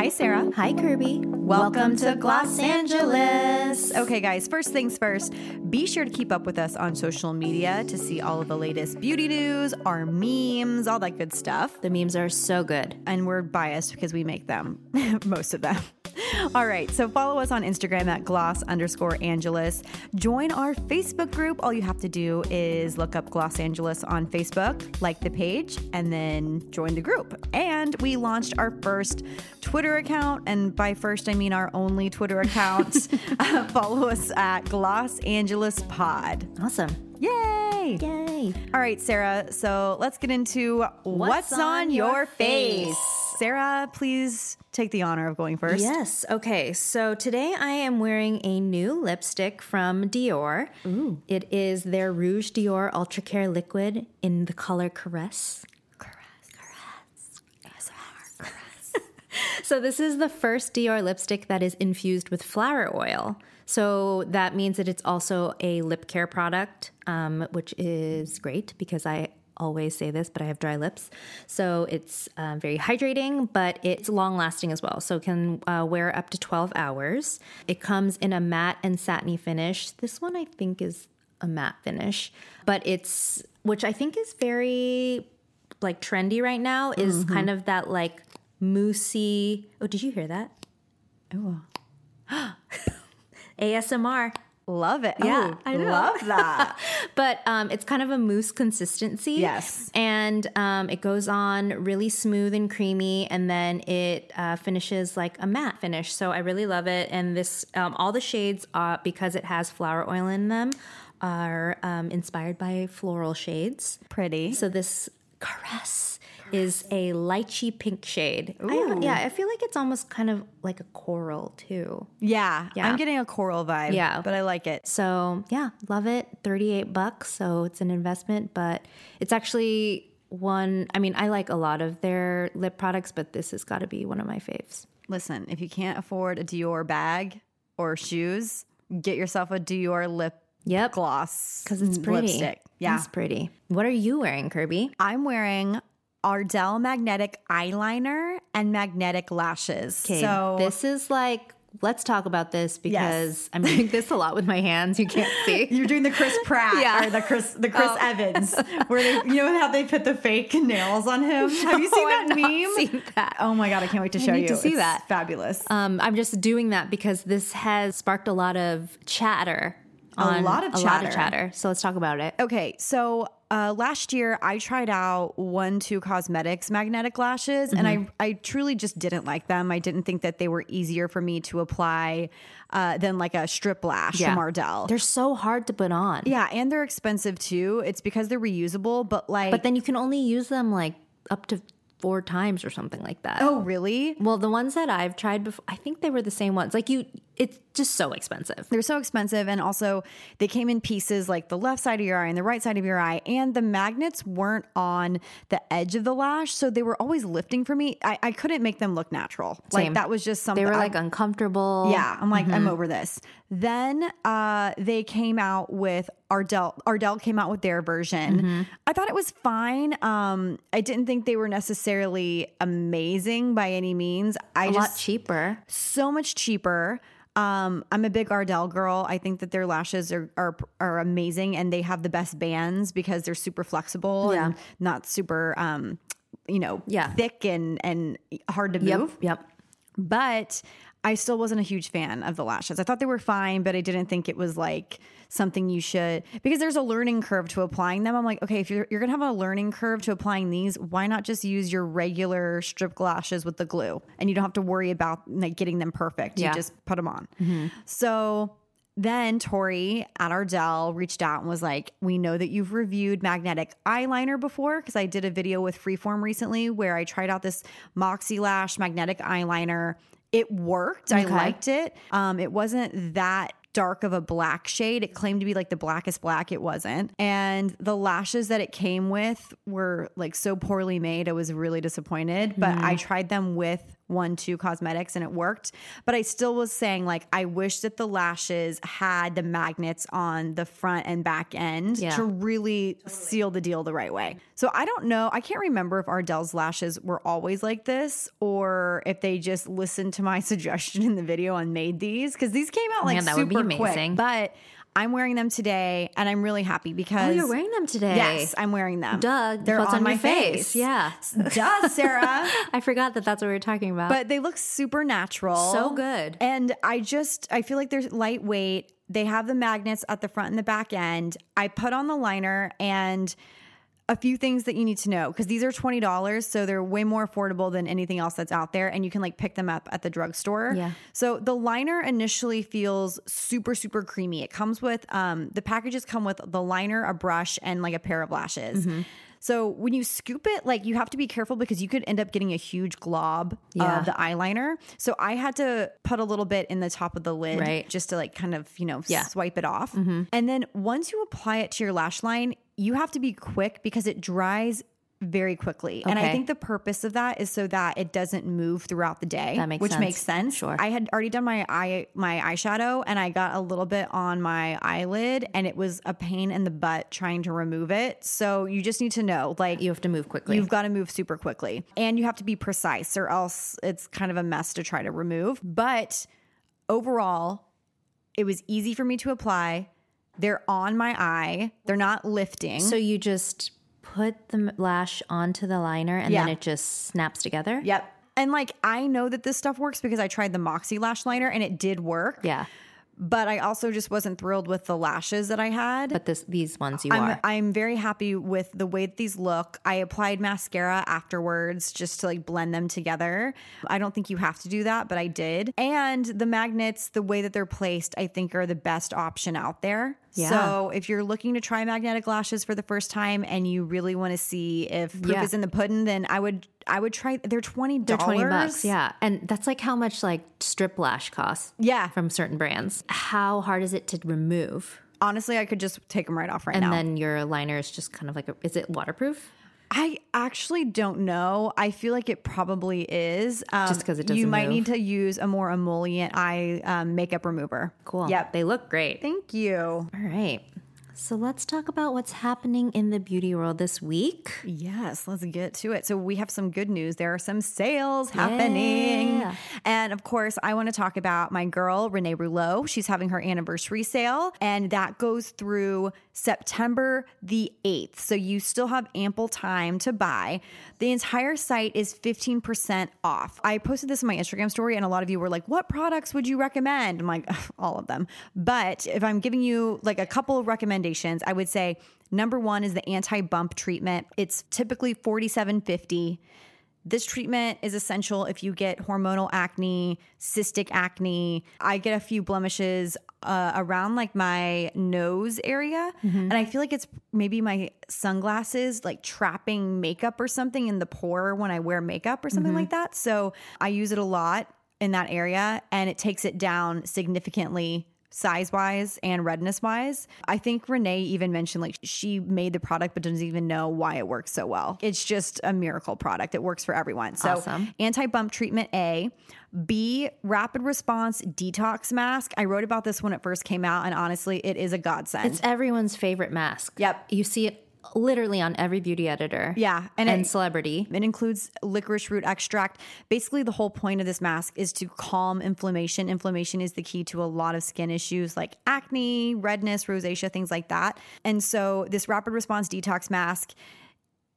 Hi, Sarah. Hi, Kirby. Welcome to Los Angeles. Okay, guys, first things first, be sure to keep up with us on social media to see all of the latest beauty news, our memes, all that good stuff. The memes are so good. And we're biased because we make them, most of them. All right, so follow us on Instagram at gloss underscore Angeles. Join our Facebook group. All you have to do is look up Gloss Angeles on Facebook, like the page, and then join the group. And we launched our first Twitter account, and by first I mean our only Twitter account. uh, follow us at Gloss Angeles Pod. Awesome. Yay! Yay. All right, Sarah. So let's get into what's, on, on your your face. face? Sarah, please take the honor of going first. Yes. Okay. So today I am wearing a new lipstick from Dior. Ooh. It is their Rouge Dior Ultra Care Liquid in the color Caress. Caress. Caress. ASMR. Caress. so this is the first Dior lipstick that is infused with flower oil. So that means that it's also a lip care product, um, which is great because I always say this, but I have dry lips. So it's uh, very hydrating, but it's long lasting as well. So it can uh, wear up to 12 hours. It comes in a matte and satiny finish. This one I think is a matte finish, but it's, which I think is very like trendy right now, is kind of that like moussey. Oh, did you hear that? Ooh. ASMR. Love it. Yeah, Oh, I know. love that. but um, it's kind of a mousse consistency. Yes. And um, it goes on really smooth and creamy, and then it uh, finishes like a matte finish. So I really love it. And this, um, all the shades, uh, because it has flower oil in them, are um, inspired by floral shades. Pretty. So this caress is a lychee pink shade. I- yeah, I feel like it's almost kind of like a coral too. yeah, Yeah. I'm getting a coral vibe. Yeah. but I like it. So yeah, love it. 38 bucks. So it's an investment, but it's actually one. I mean, I like a lot of their lip products, but this has got to be one of my faves. Listen, if you can't afford a Dior bag or shoes, get yourself a Dior lip Yep. gloss Because it's pretty. lipstick. Yeah, It's pretty. What are you wearing, Kirby? I'm wearing Ardell magnetic eyeliner and magnetic lashes. Okay. so this is like, let's talk about this because Yes. I'm doing this a lot with my hands. You can't see. You're doing the Chris Pratt Yeah. or the Chris the Chris Oh. Evans, where they you know how they put the fake nails on him. Have you seen No, that meme? seen that. Oh my god, I can't wait to show you. to see It's that. Fabulous. Um, I'm just doing that because this has sparked a lot of chatter. A lot of a lot of chatter. chatter. So let's talk about it. Okay, so uh, last year I tried out One Two Cosmetics magnetic lashes, and Mm-hmm. I I truly just didn't like them. I didn't think that they were easier for me to apply uh, than like a strip lash from Ardell. They're so hard to put on. yeah, and they're expensive too. It's because they're reusable, but like, But then you can only use them like up to four times or something like that. oh really? Well, the ones that I've tried before, I think they were the same ones. Like you, it's just so expensive. They're so expensive, and also they came in pieces like the left side of your eye and the right side of your eye, and the magnets weren't on the edge of the lash, so they were always lifting for me. I, I couldn't make them look natural. Like Same. that was just something. They were I- like uncomfortable. Yeah, I'm like, I'm over this. Then uh, they came out with Ardell. Ardell came out with their version. I thought it was fine. Um, I didn't think they were necessarily amazing by any means. I a just lot cheaper. so much cheaper. Um, I'm a big Ardell girl. I think that their lashes are, are are amazing, and they have the best bands because they're super flexible and not super, um, you know, Yeah. thick and and hard to move. Yep. move Yep. but I still wasn't a huge fan of the lashes. I thought they were fine, but I didn't think it was like something you should because there's a learning curve to applying them. I'm like, okay, if you're you're gonna have a learning curve to applying these, why not just use your regular strip lashes with the glue, and you don't have to worry about like getting them perfect. Yeah. You just put them on. Mm-hmm. So then Tori at Ardell reached out and was like, We know that you've reviewed magnetic eyeliner before because I did a video with Freeform recently where I tried out this Moxie Lash magnetic eyeliner. It worked. I liked it. Um, it wasn't that dark of a black shade. It claimed to be like the blackest black. It wasn't. And the lashes that it came with were like so poorly made. I was really disappointed. But I tried them with one two cosmetics and it worked but i still was saying like i wish that the lashes had the magnets on the front and back end Yeah. to really seal the deal the right way so i don't know i can't remember if ardell's lashes were always like this or if they just listened to my suggestion in the video and made these because these came out like Man, that would be super quick amazing. but i'm wearing them today and i'm really happy because Oh, you're wearing them today. yes i'm wearing them Duh, they're on, on my your face? Yeah. duh sarah I forgot that that's what we were talking about. but they look super natural. So good. And I just I feel like they're lightweight. They have the magnets at the front and the back end. I put on the liner and a few things that you need to know because these are $20 so they're way more affordable than anything else that's out there and you can like pick them up at the drugstore Yeah. so the liner initially feels super super creamy it comes with um the packages come with the liner a brush and like a pair of lashes Mm-hmm. so when you scoop it like you have to be careful because you could end up getting a huge glob Yeah. of the eyeliner so i had to put a little bit in the top of the lid Right. just to like kind of you know Yeah. swipe it off and then once you apply it to your lash line you have to be quick because it dries very quickly. And I think the purpose of that is so that it doesn't move throughout the day. That makes which sense. makes sense. Sure. I had already done my eye my eyeshadow and I got a little bit on my eyelid and it was a pain in the butt trying to remove it. So you just need to know like you have to move quickly. You've got to move super quickly and you have to be precise or else it's kind of a mess to try to remove. But overall, it was easy for me to apply. They're on my eye. They're not lifting. so you just put the lash onto the liner and then it just snaps together. Yep. And like I know that this stuff works because I tried the Moxie lash liner and it did work. Yeah. But I also just wasn't thrilled with the lashes that I had. But this these ones you I'm, are. I'm very happy with the way that these look. I applied mascara afterwards just to like blend them together. I don't think you have to do that, but I did. And the magnets, the way that they're placed, I think are the best option out there. Yeah. So if you're looking to try magnetic lashes for the first time and you really want to see if proof Yeah. is in the pudding, then I would I would try. They're twenty dollars. 20 bucks. Yeah. And that's like how much like strip lash costs. Yeah. From certain brands. How hard is it to remove? Honestly, I could just take them right off right And now. And then your liner is just kind of like a, is it waterproof? I actually don't know. I feel like it probably is. Um, Just 'cause it You doesn't You might move. need to use a more emollient eye um, makeup remover. Cool. Yep. They look great. Thank you. All right. So let's talk about what's happening in the beauty world this week. Yes, let's get to it. So we have some good news. There are some sales happening. Yeah. And of course, I want to talk about my girl, Renee Rouleau. She's having her anniversary sale, and that goes through September the 8th. So you still have ample time to buy. The entire site is 15% off. I posted this in my Instagram story, and a lot of you were like, What products would you recommend? I'm like, All of them. But if I'm giving you like a couple of recommendations, I would say number one is the anti bump treatment. It's typically $47.50. This treatment is essential if you get hormonal acne, cystic acne. I get a few blemishes uh, around like my nose area. And I feel like it's maybe my sunglasses like trapping makeup or something in the pore when I wear makeup or something like that. So I use it a lot in that area and it takes it down significantly size wise and redness wise. I think Renee even mentioned like she made the product but doesn't even know why it works so well. It's just a miracle product. It works for everyone. So Awesome. anti bump treatment A. B, rapid response detox mask. I wrote about this when it first came out, and honestly, it is a godsend. It's everyone's favorite mask. Yep. You see it literally on every beauty editor. Yeah, and And, it- celebrity. It includes licorice root extract. Basically, the whole point of this mask is to calm inflammation. Inflammation is the key to a lot of skin issues like acne, redness, rosacea, things like that. And so, this rapid response detox mask.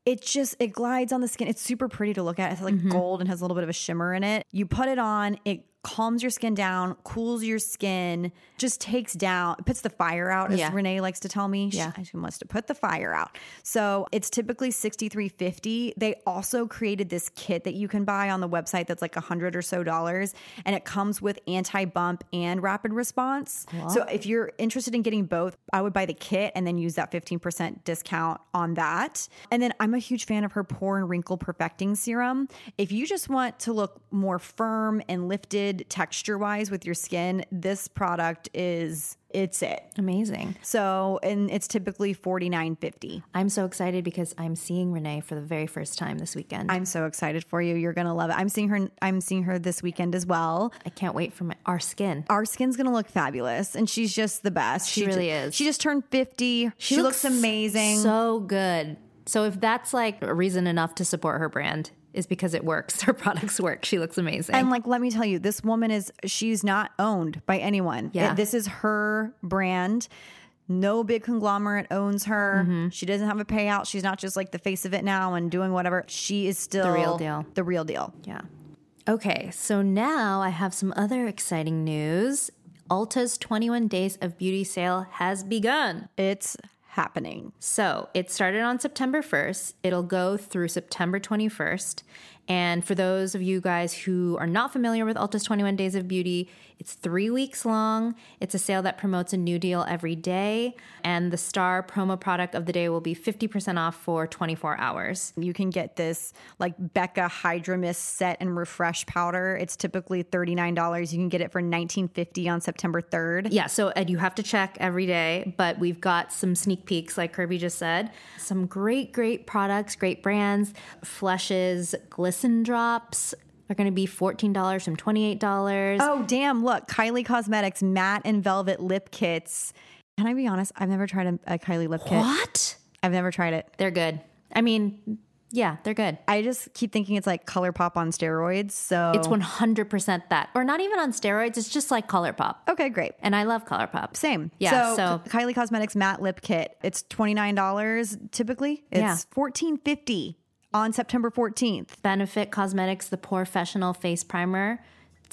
It just it glides on the skin. It's super pretty to look at. It's like mm-hmm. gold and has a little bit of a shimmer in it. You put it on, it calms your skin down, cools your skin, just takes down, puts the fire out, as Yeah. Renee likes to tell me. She- Yeah. She, wants to put the fire out. So it's typically $63.50. They also created this kit that you can buy on the website that's like a hundred or so dollars. And it comes with anti-bump and rapid response. So if you're interested in getting both, I would buy the kit and then use that 15% discount on that. And then I'm a huge fan of her pore and wrinkle perfecting serum. If you just want to look more firm and lifted texture wise with your skin, this product is it's it. Amazing. So, and it's typically forty nine fifty. I'm so excited because I'm seeing Renee for the very first time this weekend. I'm so excited for you. You're gonna love it. I'm seeing her. I'm seeing her this weekend as well. I can't wait for my, our skin. Our skin's gonna look fabulous, and she's just the best. She really ju- is. She just turned fifty. She, looks, amazing. So good. So if that's like a reason enough to support her brand, is because it works. Her products work. She looks amazing. and like, let me tell you, this woman is. She's not owned by anyone. Yeah. It- this is her brand. No big conglomerate owns her. Mm-hmm. She doesn't have a payout. She's not just like the face of it now and doing whatever. She is still the real deal. The real deal. Yeah. Okay, so now I have some other exciting news. Ulta's 21 Days of Beauty sale has begun. It's happening. So it started on September 1st. It'll go through September 21st. And for those of you guys who are not familiar with Ulta's 21 Days of Beauty, it's three weeks long. It's a sale that promotes a new deal every day. And the star promo product of the day will be 50% off for 24 hours. You can get this like Becca Hydra Mist set and refresh powder. It's typically $39. You can get it for $19.50 on September 3rd. Yeah, so and you have to check every day, but we've got some sneak peeks, like Kirby just said. Some great, great products, great brands. Flesh's Glisten Drops are going to be $14 from $28. Oh, damn. Look, Kylie Cosmetics matte and velvet lip kits. Can I be honest? I've never tried a, a Kylie lip kit. What? I've never tried it. They're good. I mean, yeah, they're good. I just keep thinking it's like ColourPop on steroids. So It's 100% that. Or not even on steroids, it's just like ColourPop. okay, great. And I love ColourPop. Same. Yeah, So, so- Kylie Cosmetics matte lip kit. It's twenty nine dollars typically. It's Yeah. fourteen fifty on September fourteenth. Benefit Cosmetics, the Professional Face Primer,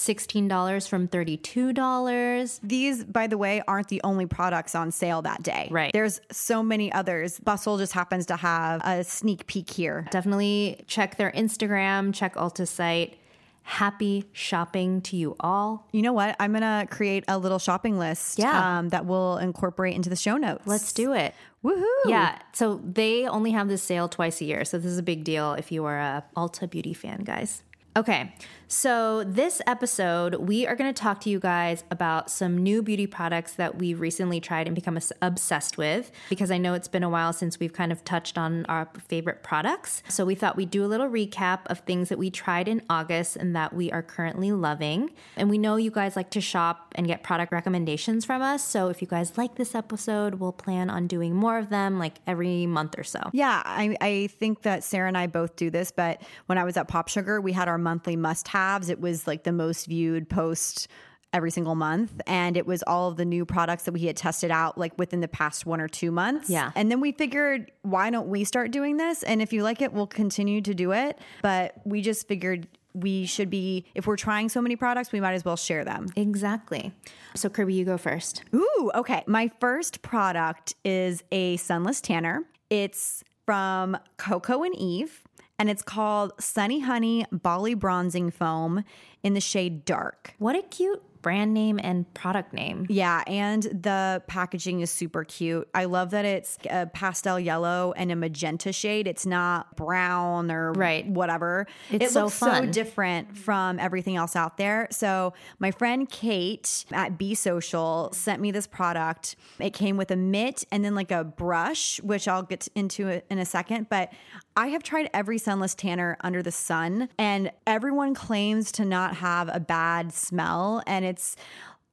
$16 from $32. These, by the way, aren't the only products on sale that day. Right. There's so many others. Bustle just happens to have a sneak peek here. Definitely check their Instagram, check Ulta's site. Happy shopping to you all. You know what? I'm gonna create a little shopping list. Yeah. Um, that we'll incorporate into the show notes. Let's do it. Woohoo! Yeah, so they only have this sale twice a year. So this is a big deal if you are a Ulta Beauty fan, guys. Okay, so this episode, we are going to talk to you guys about some new beauty products that we've recently tried and become obsessed with because I know it's been a while since we've kind of touched on our favorite products. So we thought we'd do a little recap of things that we tried in August and that we are currently loving. And we know you guys like to shop and get product recommendations from us. So if you guys like this episode, we'll plan on doing more of them like every month or so. Yeah, I, I think that Sarah and I both do this, but when I was at Pop Sugar, we had our monthly must haves. It was like the most viewed post every single month. And it was all of the new products that we had tested out like within the past one or two months. Yeah. And then we figured, why don't we start doing this? And if you like it, we'll continue to do it. But we just figured we should be, if we're trying so many products, we might as well share them. Exactly. So, Kirby, you go first. Ooh, okay. My first product is a sunless tanner. It's from Coco and Eve, and it's called Sunny Honey Bali Bronzing Foam in the shade Dark. What a cute brand name and product name. Yeah, and the packaging is super cute. I love that it's a pastel yellow and a magenta shade. It's not brown or Right. whatever. It's it so looks so different from everything else out there. So my friend Kate at Be Social sent me this product. It came with a mitt and then like a brush, which I'll get into in a second. But I have tried every sunless tanner under the sun, and everyone claims to not have a bad smell. And it's,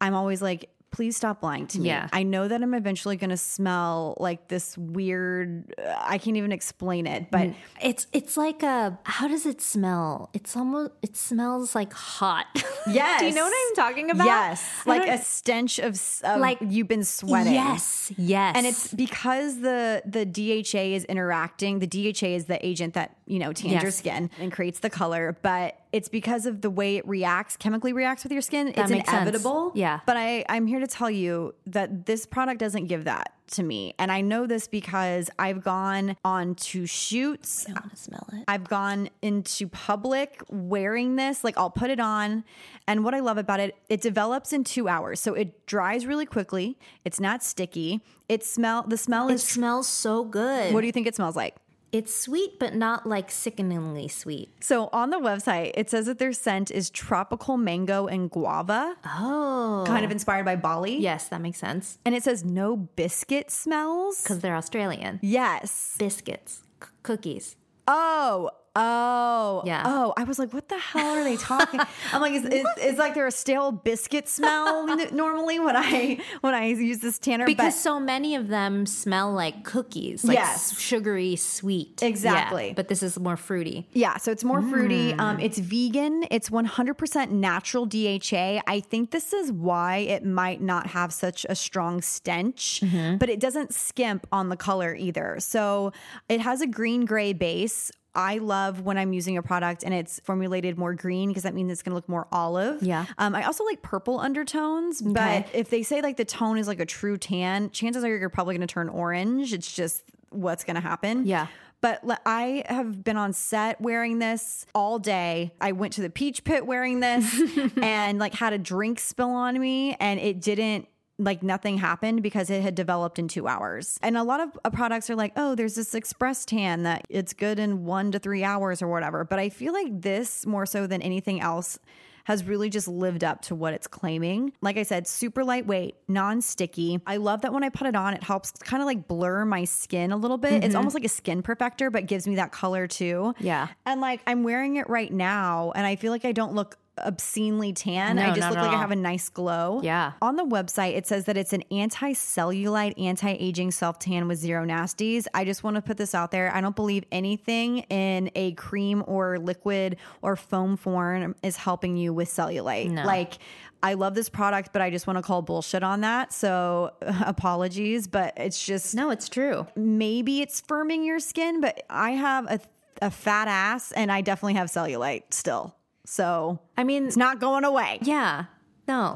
I'm always like, please stop lying to me. Yeah. I know that I'm eventually going to smell like this weird, I can't even explain it, but mm. It's it's like a how does it smell? It's almost it smells like hot. Yes. Do you know what I'm talking about? Yes. I Like a stench of, of Like- you've been sweating. Yes. Yes. And it's because the the DHA is interacting. The DHA is the agent that you know, tans your skin and creates the color, but it's because of the way it reacts, chemically reacts with your skin. it's makes sense. inevitable. Yeah. But I, I'm here to tell you that this product doesn't give that to me. And I know this because I've gone on to shoots. I want to smell it. I've gone into public wearing this. Like I'll put it on. And what I love about it, it develops in two hours. So it dries really quickly. It's not sticky. It smell the smell It is smells so good. what do you think it smells like? It's sweet, but not like sickeningly sweet. So on the website, it says that their scent is tropical mango and guava, Oh. kind of inspired by Bali. Yes, that makes sense. And it says no biscuit smells. Because they're Australian. Yes. Biscuits, c- cookies. Oh, oh, Yeah. Oh, I was like, what the hell are they talking? I'm like, it's, it's, it's like there a stale biscuit smell n- normally when I when I use this tanner. Because but so many of them smell like cookies, like Yes. sugary sweet. Exactly. Yeah, but this is more fruity. yeah, so it's more fruity. Mm. Um, it's vegan. It's 100% natural DHA. I think this is why it might not have such a strong stench, Mm-hmm. but it doesn't skimp on the color either. So it has a green gray base. I love when I'm using a product and it's formulated more green because that means it's going to look more olive. Yeah. Um, I also like purple undertones, but if they say like the tone is like a true tan, chances are you're probably going to turn orange. It's just what's going to happen. Yeah. But I have been on set wearing this all day. I went to the peach pit wearing this and like had a drink spill on me and it didn't like nothing happened because it had developed in two hours. And a lot of uh, products are like, oh, there's this express tan that it's good in one to three hours or whatever. But I feel like this more so than anything else has really just lived up to what it's claiming. Like I said, super lightweight, non sticky. I love that when I put it on, it helps kind of like blur my skin a little bit. It's almost like a skin perfector, but gives me that color too. Yeah. And like I'm wearing it right now, and I feel like I don't look obscenely tan. No, I just look like I have a nice glow. Yeah. On the website, it says that it's an anti cellulite, anti aging self tan with zero nasties. I just want to put this out there. I don't believe anything in a cream or liquid or foam form is helping you with cellulite. No. Like, I love this product, but I just want to call bullshit on that. So apologies, but it's just No, it's true. maybe it's firming your skin, but I have a, a fat ass and I definitely have cellulite still. So I mean, it's not going away. yeah. No.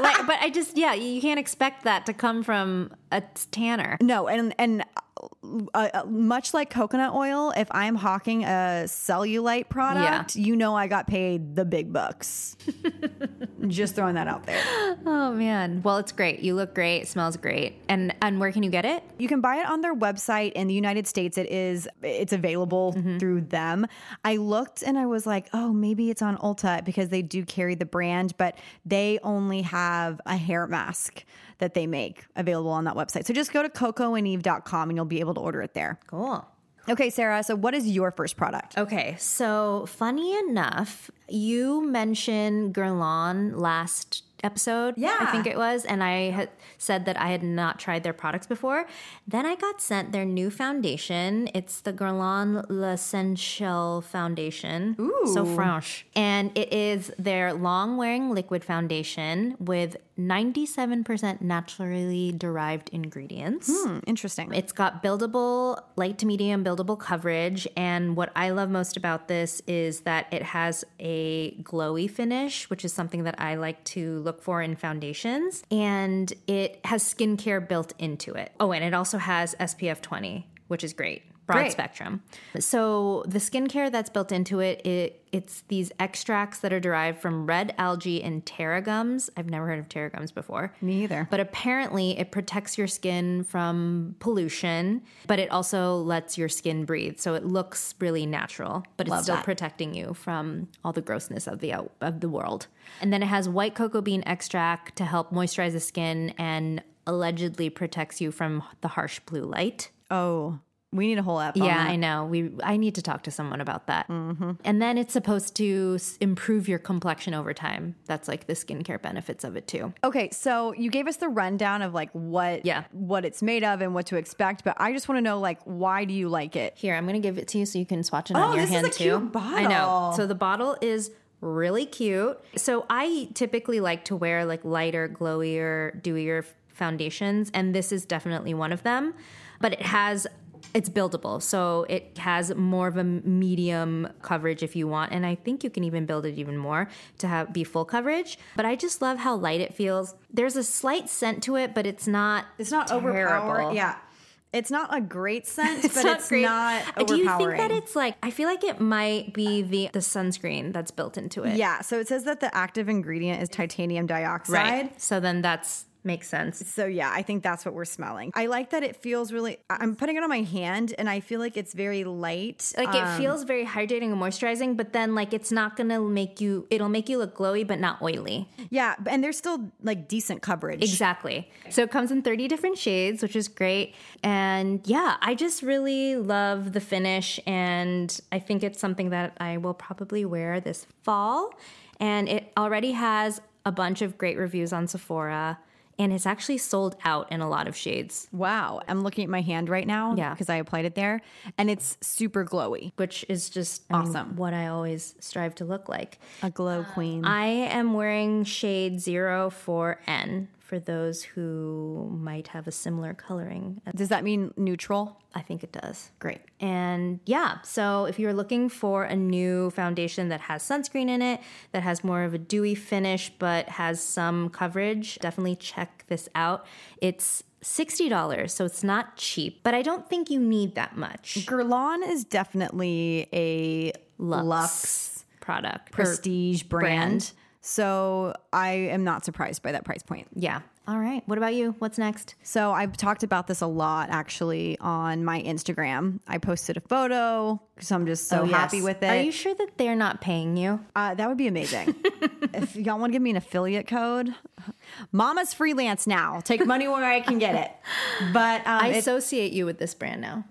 like, but I just, yeah, you can't expect that to come from a tanner. No, and and uh, uh, much like coconut oil, if I'm hawking a cellulite product, you know I got paid the big bucks. Just throwing that out there. Oh man. Well, it's great. You look great. Smells great. And and where can you get it? You can buy it on their website in the United States. It is it's available through them. I looked and I was like, oh, maybe it's on Ulta because they do carry the brand, but they only have a hair mask that they make available on that website. So just go to cocoandeve.com and you'll be able to order it there. Cool. Okay, Sarah. So what is your first product? Okay, so funny enough, you mentioned Guerlain last episode. Yeah. I think it was. And I had said that I had not tried their products before. Then I got sent their new foundation. It's the Guerlain L'Essentiel Foundation. Ooh. So French. And it is their long wearing liquid foundation with 97% naturally derived ingredients. Hmm, interesting. It's got buildable, light to medium buildable coverage. And what I love most about this is that it has a glowy finish, which is something that I like to look for in foundations. And it has skincare built into it. Oh, and it also has SPF 20, which is great. Broad Great. spectrum. So the skincare that's built into it, it it's these extracts that are derived from red algae and tarragums. I've never heard of tarragums before. Me either. But apparently, it protects your skin from pollution, but it also lets your skin breathe. So it looks really natural, but it's still that. protecting you from all the grossness of the of the world. And then it has white cocoa bean extract to help moisturize the skin and allegedly protects you from the harsh blue light. oh, we need a whole app. Yeah. I know. We I need to talk to someone about that. Mm-hmm. And then it's supposed to s- improve your complexion over time. That's like the skincare benefits of it too. Okay, so you gave us the rundown of like what Yeah. what it's made of and what to expect, but I just want to know like why do you like it? Here, I'm going to give it to you so you can swatch it Oh, on your this is hand a too. I know. So the bottle is really cute. So I typically like to wear like lighter, glowier, dewier foundations, and this is definitely one of them. But it has It's buildable, so it has more of a medium coverage if you want, and I think you can even build it even more to have be full coverage. But I just love how light it feels. There's a slight scent to it, but it's not. It's not terrible. overpowering. Yeah. It's not a great scent, but it's great. not overpowering. Do you think that it's like? I feel like it might be the the sunscreen that's built into it. Yeah, so it says that the active ingredient is titanium dioxide. Right. So then that's makes sense. So yeah, I think that's what we're smelling. I like that it feels really I'm putting it on my hand and I feel like it's very light. Like it um, feels very hydrating and moisturizing, but then like it's not gonna make you. It'll make you look glowy, but not oily. Yeah, and there's still like decent coverage. Exactly. So it comes in 30 different shades, which is great. And yeah, I just really love the finish. And I think it's something that I will probably wear this fall. And it already has a bunch of great reviews on Sephora. And it's actually sold out in a lot of shades, Wow, I'm looking at my hand right now Yeah. because I applied it there and it's super glowy. which is just I mean, Awesome. what I always strive to look like. A glow uh, queen. I am wearing shade 04N for those who might have a similar coloring. Does that mean neutral? I think it does. Great. And yeah, so if you're looking for a new foundation that has sunscreen in it, that has more of a dewy finish but has some coverage, definitely check this out. It's $60, so it's not cheap, but I don't think you need that much. Guerlain is definitely a Luxe, product. prestige brand. brand. So I am not surprised by that price point. yeah. All right. What about you? What's next? So I've talked about this a lot actually on my Instagram. I posted a photo because I'm just so Oh, happy with it. Are you sure that they're not paying you? Uh, that would be amazing. if y'all want to give me an affiliate code, Mama's freelance now. Take money where I can get it. But um, I associate you with this brand now.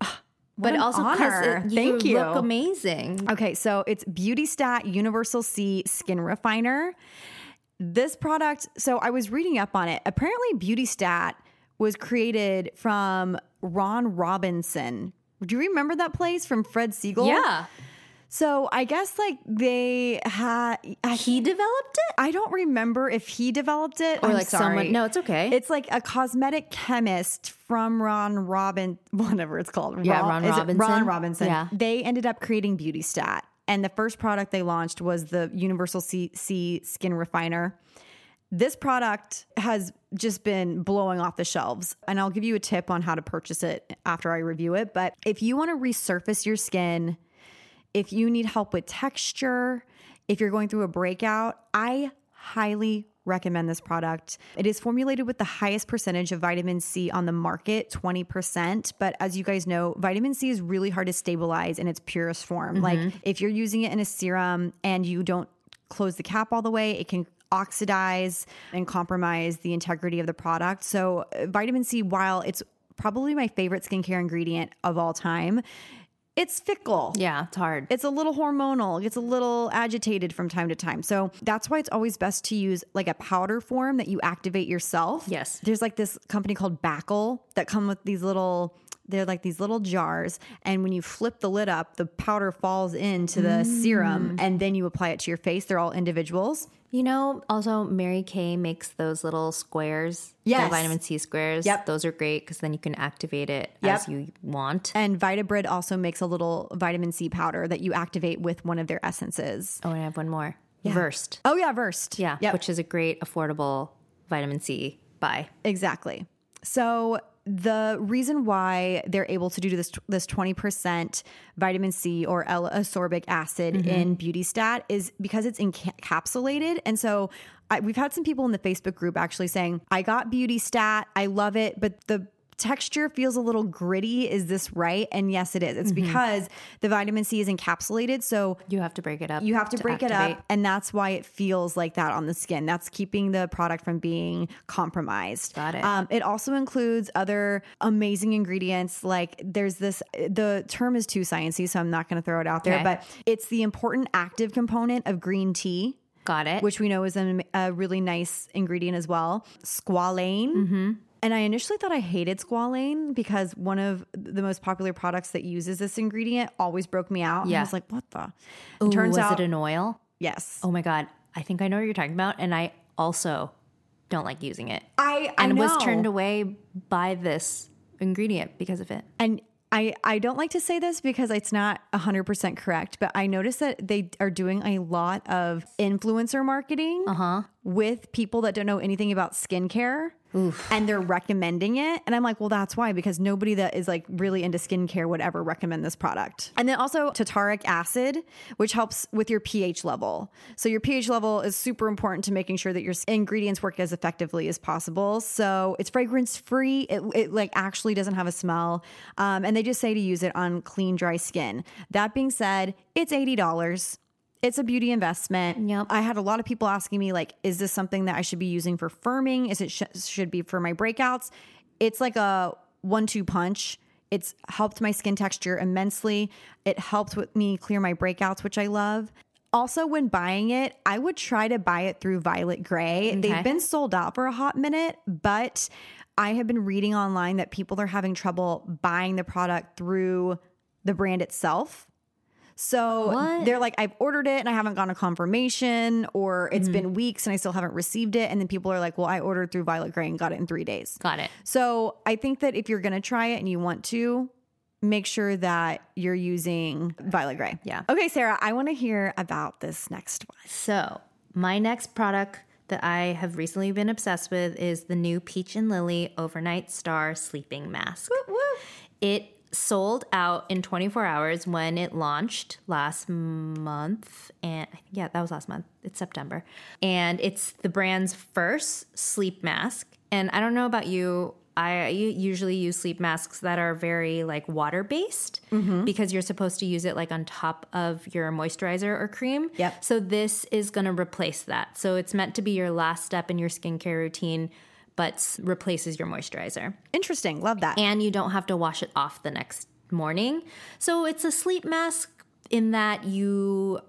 But also honor. it- Thank you. look amazing. Okay, so it's Beauty Stat Universal C Skin Refiner. This product, so I was reading up on it. Apparently, Beauty Stat was created from Ron Robinson. Do you remember that place from Fred Segal? Yeah. So I guess like they had. He developed it? I don't remember if he developed it Or I'm like sorry. someone- no, it's okay. It's like a cosmetic chemist from Ron Robin, whatever it's called. Yeah, Ron it Robinson. Ron Robinson. Yeah. They ended up creating Beauty Stat, and the first product they launched was the Universal C, C Skin Refiner. This product has just been blowing off the shelves, and I'll give you a tip on how to purchase it after I review it. But if you want to resurface your skin, if you need help with texture, if you're going through a breakout, I highly recommend this product. It is formulated with the highest percentage of vitamin C on the market, 20%. But as you guys know, vitamin C is really hard to stabilize in its purest form. Like if you're using it in a serum and you don't close the cap all the way, it can oxidize and compromise the integrity of the product. So, uh, vitamin C, while it's probably my favorite skincare ingredient of all time, it's fickle. Yeah, it's hard. It's a little hormonal, it gets a little agitated from time to time. So that's why it's always best to use like a powder form that you activate yourself. Yes. There's like this company called Backle that come with these little they're like these little jars and when you flip the lid up, the powder falls into the serum mm. and then you apply it to your face. They're all individuals. you know, also Mary Kay makes those little squares. Yes. The vitamin C squares. Yep. Those are great because then you can activate it Yep. as you want. And Vitabrid also makes a little vitamin C powder that you activate with one of their essences. Oh, and I have one more. Versed. Oh yeah, Versed. Yeah. Yep. Which is a great, affordable vitamin C buy. Exactly. So the reason why they're able to do this this 20% vitamin C or L-ascorbic acid Mm-hmm. in Beauty Stat is because it's encapsulated. And so I, we've had some people in the Facebook group actually saying, "I got Beauty Stat, I love it, but the texture feels a little gritty. Is this right?" And yes, it is. It's Mm-hmm. because the vitamin C is encapsulated, so You have to break it up. you have to, break it up, and that's why it feels like that on the skin. That's keeping the product from being compromised. Got it. Um, it also includes other amazing ingredients. Like there's this. The term is too sciencey, so I'm not going to throw it out there. Okay. But it's the important active component of green tea. Got it. Which we know is an, a really nice ingredient as well. Squalane. Mm-hmm. And I initially thought I hated squalane because one of the most popular products that uses this ingredient always broke me out. And I was like, what the? Ooh, It turns was out it an oil? Yes. Oh my God. I think I know what you're talking about. And I also don't like using it. I, I and was turned away by this ingredient because of it. And I, I don't like to say this because it's not 100% correct, but I noticed that they are doing a lot of influencer marketing uh-huh. with people that don't know anything about skincare. And they're recommending it. And I'm like, well, that's why, because nobody that is like really into skincare would ever recommend this product. And then also tartaric acid, which helps with your pH level. So your pH level is super important to making sure that your ingredients work as effectively as possible. So it's fragrance free. It, it like actually doesn't have a smell. Um, and they just say to use it on clean, dry skin. That being said, it's $80 it's a beauty investment. Yep. I had a lot of people asking me like, is this something that I should be using for firming? Is it sh- should be for my breakouts? It's like a one-two punch. It's helped my skin texture immensely. It helped with me clear my breakouts, which I love. Also, when buying it, I would try to buy it through Violet Grey. They've been sold out for a hot minute, but I have been reading online that people are having trouble buying the product through the brand itself. So What? they're like, I've ordered it and I haven't gotten a confirmation, or it's mm-hmm. been weeks and I still haven't received it. And then people are like, well, I ordered through Violet Grey and got it in three days. Got it. So I think that if you're going to try it and you want to, make sure that you're using Violet Grey. Yeah. Okay, Sarah, I want to hear about this next one. So, my next product that I have recently been obsessed with is the new Peach and Lily Overnight Star Sleeping Mask. It sold out in 24 hours when it launched last month. And yeah, that was last month. It's September. And it's the brand's first sleep mask. And I don't know about you. I usually use sleep masks that are very like water based mm-hmm. because you're supposed to use it like on top of your moisturizer or cream. Yep. So this is going to replace that. So it's meant to be your last step in your skincare routine, but replaces your moisturizer Interesting. Love that. and you don't have to wash it off the next morning. So it's a sleep mask in that you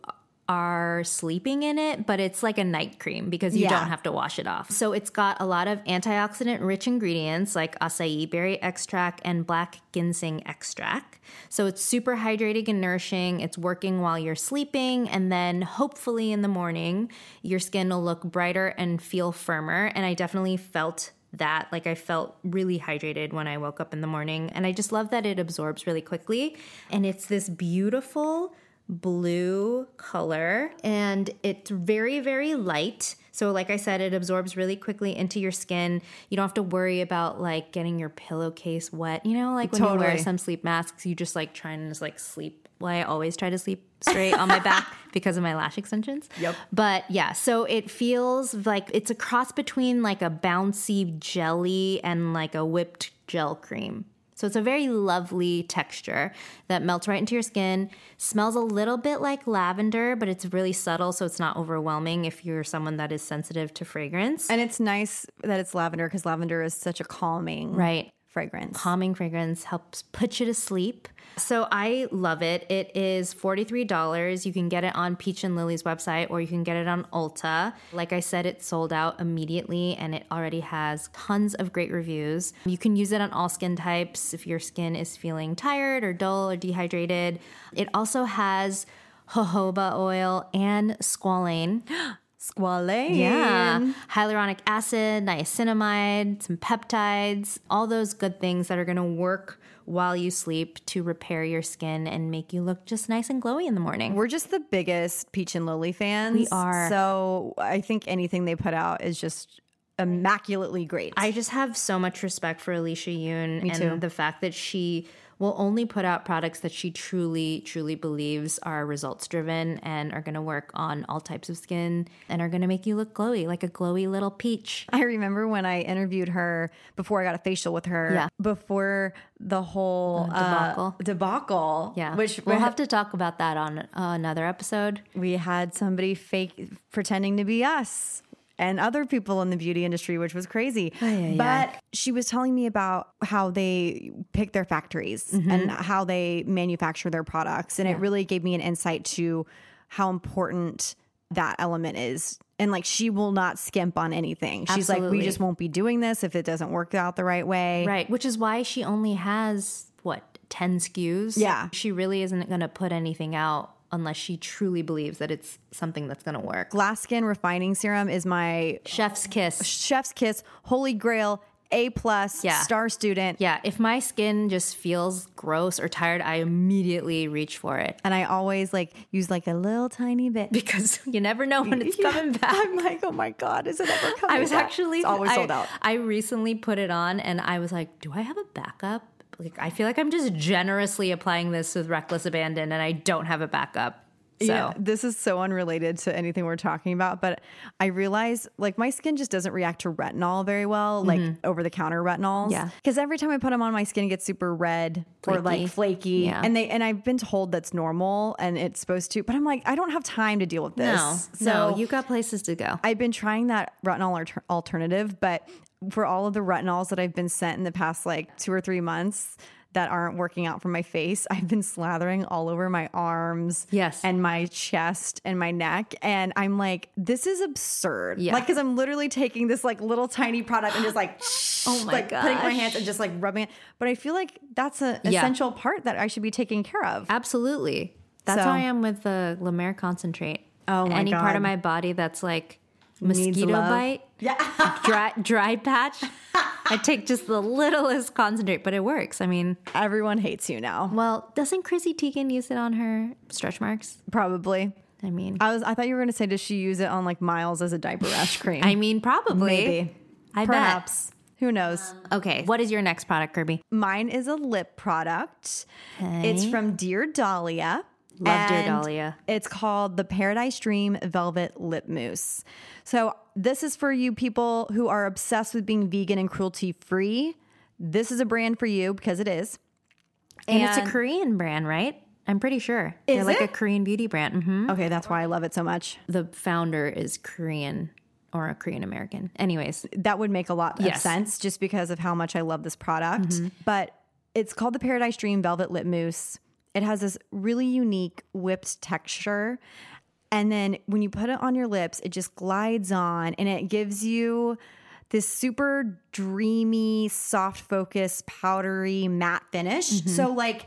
are sleeping in it, but it's like a night cream because you Yeah. don't have to wash it off. So it's got a lot of antioxidant rich ingredients like acai berry extract and black ginseng extract. So it's super hydrating and nourishing. It's working while you're sleeping and then hopefully in the morning your skin will look brighter and feel firmer and I definitely felt that like I felt really hydrated when I woke up in the morning and I just love that it absorbs really quickly and it's this beautiful blue color and it's very very light. So like i said it absorbs really quickly into your skin. You don't have to worry about like getting your pillowcase wet you know like when you wear some sleep masks you just like try and just like sleep. Well i always try to sleep straight on my back because of my lash extensions. Yep. but yeah so it feels like it's a cross between like a bouncy jelly and like a whipped gel cream so it's a very lovely texture that melts right into your skin. Smells a little bit like lavender, but it's really subtle, so it's not overwhelming if you're someone that is sensitive to fragrance. And it's nice that it's lavender because lavender is such a calming right. Fragrance. Calming fragrance helps put you to sleep. So I love it. It is $43. You can get it on Peach and Lily's website or you can get it on Ulta. Like I said, it sold out immediately and it already has tons of great reviews. You can use it on all skin types if your skin is feeling tired or dull or dehydrated. It also has jojoba oil and squalane. Squalane. Yeah. Hyaluronic acid, niacinamide, some peptides, all those good things that are going to work while you sleep to repair your skin and make you look just nice and glowy in the morning. We're just the biggest Peach and Lily fans. We are. So I think anything they put out is just immaculately great. I just have so much respect for Alicia Yoon and too. the fact that she will only put out products that she truly, truly believes are results driven and are going to work on all types of skin and are going to make you look glowy, like a glowy little peach. I remember when I interviewed her before I got a facial with her. Yeah. Before the whole The uh, debacle. debacle. Yeah. Which we'll have to talk about that on uh, another episode. we had somebody fake pretending to be us and other people in the beauty industry, which was crazy. but she was telling me about how they pick their factories Mm-hmm. and how they manufacture their products. And it really gave me an insight to how important that element is. And like she will not skimp on anything. She's like, we just won't be doing this if it doesn't work out the right way. Right, which is why she only has what 10 SKUs. Yeah. She really isn't going to put anything out unless she truly believes that it's something that's going to work. Glass Skin Refining Serum is my Chef's kiss. chef's kiss, holy grail. A plus, Yeah. star student. Yeah, if my skin just feels gross or tired, I immediately reach for it And I always like use like a little tiny bit. because you never know when it's Yeah. coming back. I'm like, oh my god, is it ever coming? I was back? actually it's always I, sold out. I recently put it on and I was like, do I have a backup? Like I feel like I'm just generously applying this with reckless abandon and I don't have a backup. So Yeah, this is so unrelated to anything we're talking about, but I realize like my skin just doesn't react to retinol very well, like over the counter retinols. Mm-hmm. Yeah. Because every time I put them on, my skin it gets super red or like flaky. Yeah. And they and I've been told that's normal and it's supposed to, but I'm like, I don't have time to deal with this. no, So no, you got places to go. I've been trying that retinol alter- alternative, but for all of the retinols that I've been sent in the past like two or three months that aren't working out for my face, I've been slathering all over my arms, Yes. and my chest and my neck, and I'm like, this is absurd. Yeah. Like, because I'm literally taking this like little tiny product and just like, Oh my like putting my hands and just like rubbing it. But I feel like that's an Yeah. essential part that I should be taking care of. Absolutely. That's So- how I am with the La Mer concentrate. Oh my Any part of my body that's like mosquito bite, Yeah. dry dry patch. I take just the littlest concentrate, but it works. I mean, Everyone hates you now. well, doesn't Chrissy Teigen use it on her stretch marks? Probably. I mean, I was. I thought you were going to say, does she use it on like Miles as a diaper rash cream? I mean, probably. Maybe. I Perhaps. Who knows? bet. Okay, what is your next product, Kirby? Mine is a lip product. It's from Dear Dahlia. Love Dear Dahlia. It's called the Paradise Dream Velvet Lip Mousse. So, this is for you people who are obsessed with being vegan and cruelty free. This is a brand for you because it is. And, it's a Korean brand, right? I'm pretty sure. They're Is like a? Korean beauty brand. hmm Okay, that's why I love it so much. The founder is Korean or a Korean American. Anyways, that would make a lot of Yes. Mm-hmm. sense just because of how much I love this product. But it's called the Paradise Dream Velvet Lip Mousse. It has this really unique whipped texture. And then when you put it on your lips, it just glides on and it gives you this super dreamy, soft focus, powdery, matte finish. Mm-hmm. So, like,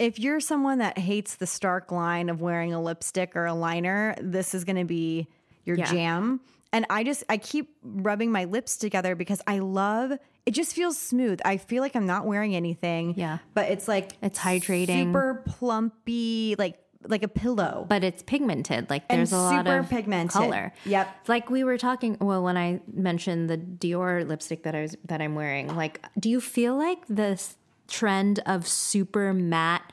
if you're someone that hates the stark line of wearing a lipstick or a liner, this is going to be your Yeah. jam. And I just I keep rubbing my lips together because I love it just feels smooth. I feel like I'm not wearing anything. Yeah. But it's like It's hydrating. Super plumpy, like like a pillow. but it's pigmented. Like there's a lot of pigmented. color. Yep. Like we were talking. Well, when I mentioned the Dior lipstick that I was that I'm wearing, like, do you feel like this trend of super matte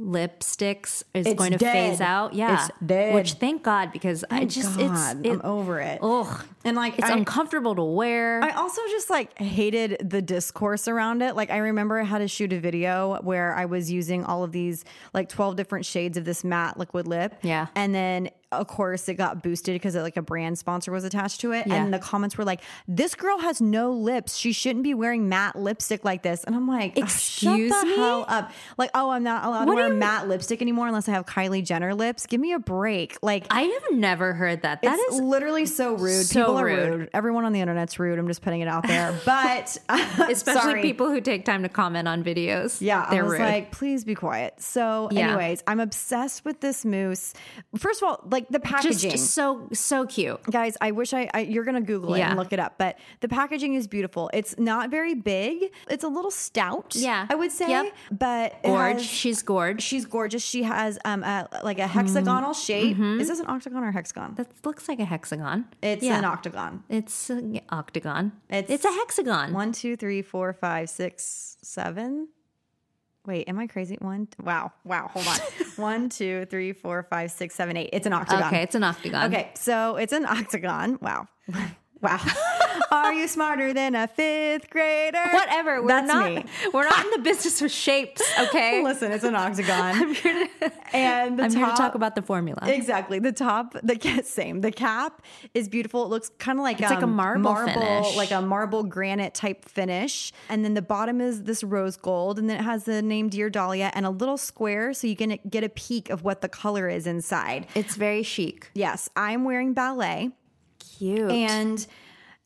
lipsticks is It's going to dead. phase out? Yeah. Which thank God because I just God, it's I'm over it. Ugh, And like it's I, uncomfortable to wear. I also just like hated the discourse around it. Like I remember I had to shoot a video where I was using all of these like 12 different shades of this matte liquid lip. Yeah. And then of course it got boosted because like a brand sponsor was attached to it. Yeah. And the comments were like, this girl has no lips. She shouldn't be wearing matte lipstick like this. And I'm like, Excuse me? hell up. Like, oh, I'm not allowed What to wear matte lipstick anymore unless I have Kylie Jenner lips. Give me a break. Like I have never heard that. That is literally so rude. so People are rude. rude. Everyone on the internet's rude. I'm just putting it out there. But especially sorry. people who take time to comment on videos. Yeah, they're rude. like, please be quiet. So, Yeah. anyways, I'm obsessed with this mousse. First of all, like the just, packaging. just so so cute. Guys, I wish I, I you're gonna Google it Yeah. and look it up, but the packaging is beautiful. It's not very big. It's a little stout. Yeah. I would say. Yep. But Gorge. has- She's gorge. she's gorgeous. She has um a, like a hexagonal shape. Mm-hmm. Is this an octagon or a hexagon? That looks like a hexagon. it's yeah. an octagon. It's an octagon. It's- It's, a hexagon. One, two, three, four, five, six, seven. Wait, am I crazy? One. Wow. Wow. Hold on. One, two, three, four, five, six, seven, eight. It's an octagon. Okay, it's an octagon. Okay. So it's an octagon. Wow. Wow. Are you smarter than a fifth grader? Whatever. We're That's not. me. We're not in the business of shapes. Okay. Listen, it's an octagon. and the I'm top, here to talk about the formula. Exactly. The top, the same. The cap is beautiful. It looks kind of like It's like a um, marble finish. like a marble granite type finish. And then the bottom is this rose gold, and then it has the name Dear Dahlia and a little square, so you can get a peek of what the color is inside. it's very chic. Yes, I'm wearing ballet, Cute. and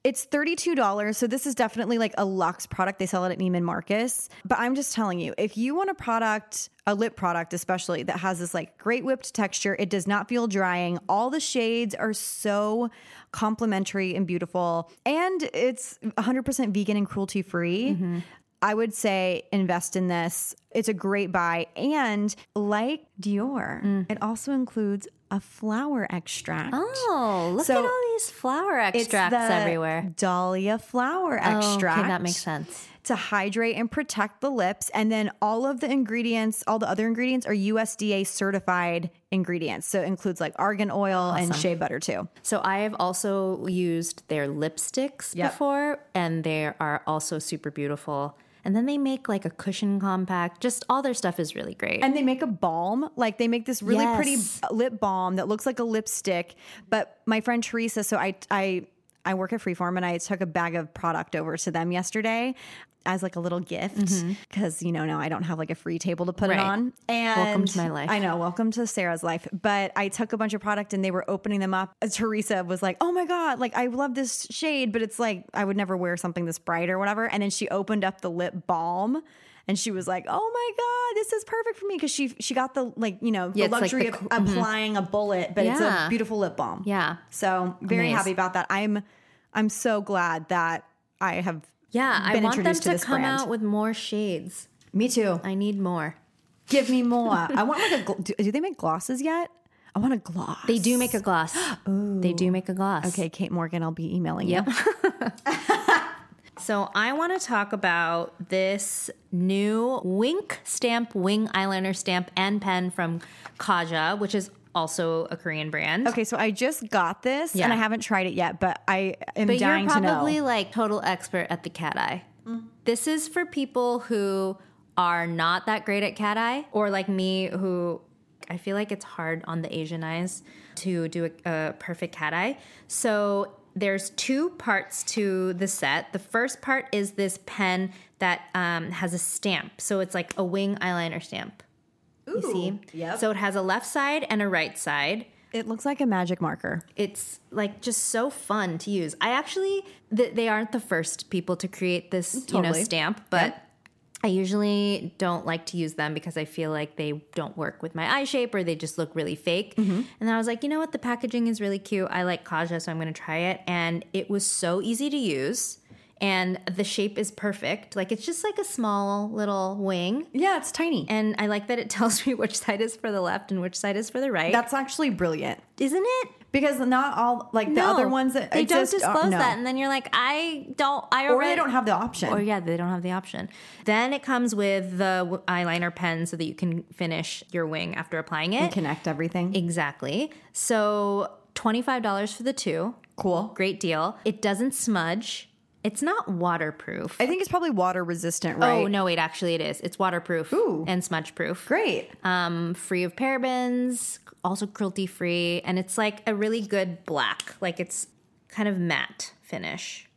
It's $32. So this is definitely like a luxe product. They sell it at Neiman Marcus. But I'm just telling you, if you want a product, a lip product especially, that has this like great whipped texture, it does not feel drying. All the shades are so complimentary and beautiful. And it's 100% vegan and cruelty free. Mm-hmm. I would say invest in this. It's a great buy. And like Dior, mm. it also includes a flower extract. Oh, look So, at all these flower It's extracts the everywhere. Dahlia flower Oh, extract. okay, that makes sense. To hydrate and protect the lips. And then all of the ingredients, all the other ingredients are USDA certified ingredients. So it includes like argan oil and shea butter too. So I have also used their lipsticks Yep. before, and they are also super beautiful. And then they make like a cushion compact. Just all their stuff is really great. And they make a balm. Like they make this really pretty lip balm that looks like a lipstick. But my friend Teresa, so I I I work at Freeform and I took a bag of product over to them yesterday as like a little gift because you know now I don't have like a free table to put it Mm-hmm. On. And Welcome to my life. I know, welcome to Sarah's life. But I took a bunch of product and they were opening them up. Uh, Teresa was like, "Oh my god, like I love this shade, but it's like I would never wear something this bright or whatever." And then she opened up the lip balm. And she was like, "Oh my god, this is perfect for me because she she got the like you know the Yeah, like luxury the of applying a bullet, but it's a beautiful lip balm. Yeah. so very Amazing. happy about that. I'm I'm so glad that I have yeah, I want them to, to come brand. out with more shades. Me too. I need more. Give me more. I want like a. gl- Do, do they make glosses yet? I want a gloss. They do make a gloss. They do make a gloss. Okay, Kate Morgan, I'll be emailing Yep. you. So I want to talk about this new Wink stamp, wing eyeliner stamp and pen from Kaja, which is also a Korean brand. Okay, so I just got this Yeah. and I haven't tried it yet, but I am But dying you're to probably like total expert at the cat eye. This is for people who are not that great at cat eye, or like me, who I feel like it's hard on the Asian eyes to do a, a perfect cat eye. So there's two parts to the set. The first part is this pen that um, has a stamp, so it's like a wing eyeliner stamp. You see? yep. So it has a left side and a right side It looks like a magic marker. it's like just so fun to use. I actually th- they aren't the first people to create this you know stamp, but Yep. I usually don't like to use them because I feel like they don't work with my eye shape or they just look really fake. Mm-hmm. And I was like, you know what, the packaging is really cute. I like Kaja, so I'm going to try it. And it was so easy to use, and the shape is perfect. Like it's just like a small little wing. Yeah, it's tiny. And I like that it tells me which side is for the left and which side is for the right. That's actually brilliant isn't it? because not all like the No, other ones that they don't exist, uh, disclose no. that, and then you're like, I don't, I or already, they don't have the option. or yeah, they don't have the option. Then it comes with the w- eyeliner pen so that you can finish your wing after applying it. And connect everything. Exactly. So twenty five dollars for the two. Cool. Great deal. It doesn't smudge. It's not waterproof. I think it's probably water resistant, right? Oh no, wait, actually it is. It's waterproof Ooh. and smudge proof. Great. um, free of parabens, also cruelty free, and it's like a really good black. Like it's kind of matte finish.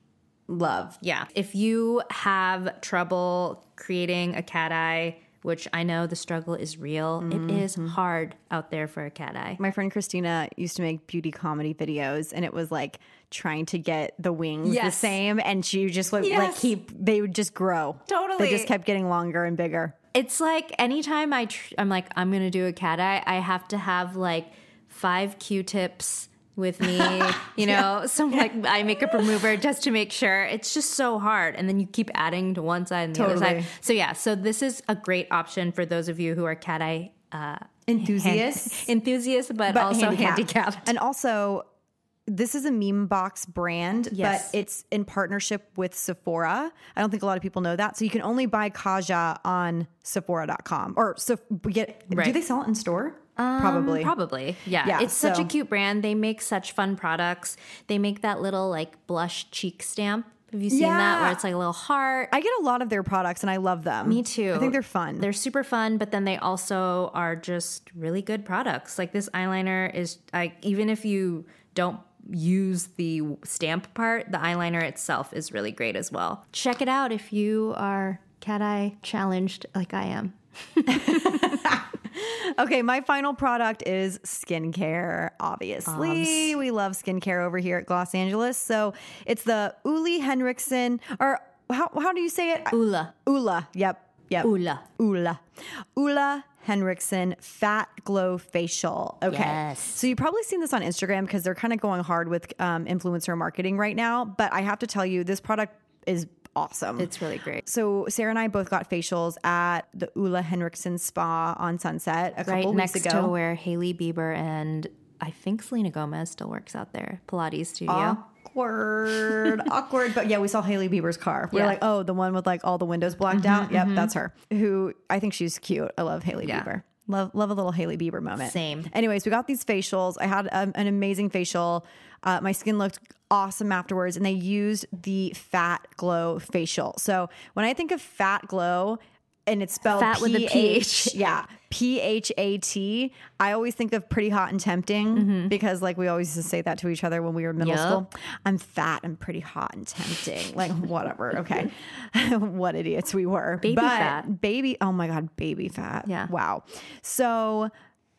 Love. Yeah. If you have trouble creating a cat eye, which I know the struggle is real, it mm-hmm. is hard out there for a cat eye. My friend Christina used to make beauty comedy videos, and it was like trying to get the wings the same, and she just would like keep. They would just grow. Totally. They just kept getting longer and bigger. It's like anytime I tr- I'm like I'm gonna do a cat eye, I have to have like five Q-tips with me, you know, some like eye makeup remover just to make sure. It's just so hard, and then you keep adding to one side and the other side. So yeah, so this is a great option for those of you who are cat eye uh, Enthusiasts, hand- enthusiasts, but, but also handicapped. handicapped. And also, this is a Memebox brand, Yes. but it's in partnership with Sephora. I don't think a lot of people know that. So you can only buy Kaja on Sephora.com or so get. Do they sell it in store? Um, probably. Probably. Yeah. Yeah, it's such a cute brand. They make such fun products. They make that little like blush cheek stamp. Have you seen that? Where it's like a little heart. I get a lot of their products and I love them. Me too. I think they're fun. They're super fun, but then they also are just really good products. Like this eyeliner is like even if you don't use the stamp part, the eyeliner itself is really great as well. Check it out if you are cat eye challenged like I am. Okay, my final product is skincare. Obviously, we love skincare over here at Gloss Angeles. So it's the Uli Henriksen, or how, how do you say it? Ula. Ula. Yep. Yep. Ula. Ula. Ole Henriksen Phat Glow Facial. Okay. Yes. So you've probably seen this on Instagram because they're kind of going hard with um, influencer marketing right now. But I have to tell you, this product is awesome. It's really great. So Sarah and I both got facials at the Ole Henriksen Spa on Sunset a couple Right weeks next ago. to where Hailey Bieber and I think Selena Gomez still works out there. Pilates studio. Awkward, awkward. But yeah, we saw Hailey Bieber's car. We're Yeah. like, oh, the one with like all the windows blocked out. Yep, that's her. Who I think she's cute. I love Hailey Yeah. Bieber. Love love a little Hailey Bieber moment. Same. Anyways, we got these facials. I had um, an amazing facial. Uh, my skin looked awesome afterwards, and they used the Phat Glow facial. So when I think of Phat Glow, and it's spelled Fat with a P-H- yeah, P H A T. I always think of pretty hot and tempting because, like, we always used to say that to each other when we were in middle Yup. school. I'm fat and pretty hot and tempting. like, whatever. Okay. what idiots we were. Baby But fat. Baby, oh my God, baby fat. Yeah. Wow. So,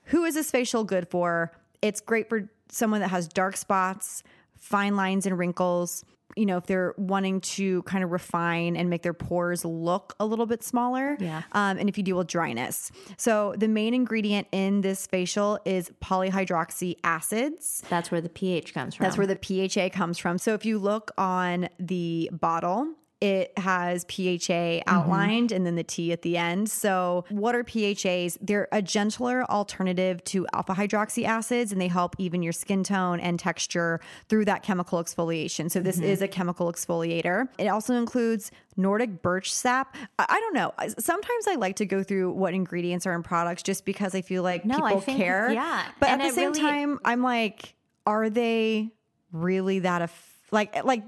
who is this facial good for? It's great for someone that has dark spots, fine lines and wrinkles. You know, if they're wanting to kind of refine and make their pores look a little bit smaller. Yeah. Um, and if you deal with dryness. So, the main ingredient in this facial is polyhydroxy acids. That's where the pH comes from. That's where the PHA comes from. So if you look on the bottle, it has PHA mm-hmm. outlined and then the T at the end. So, what are PHAs? They're a gentler alternative to alpha hydroxy acids and they help even your skin tone and texture through that chemical exfoliation. So, this mm-hmm. is a chemical exfoliator. It also includes Nordic birch sap. I, I don't know. Sometimes I like to go through what ingredients are in products just because I feel like No, I people think- care. yeah. But And at the same really- time, I'm like, are they really that eff- like like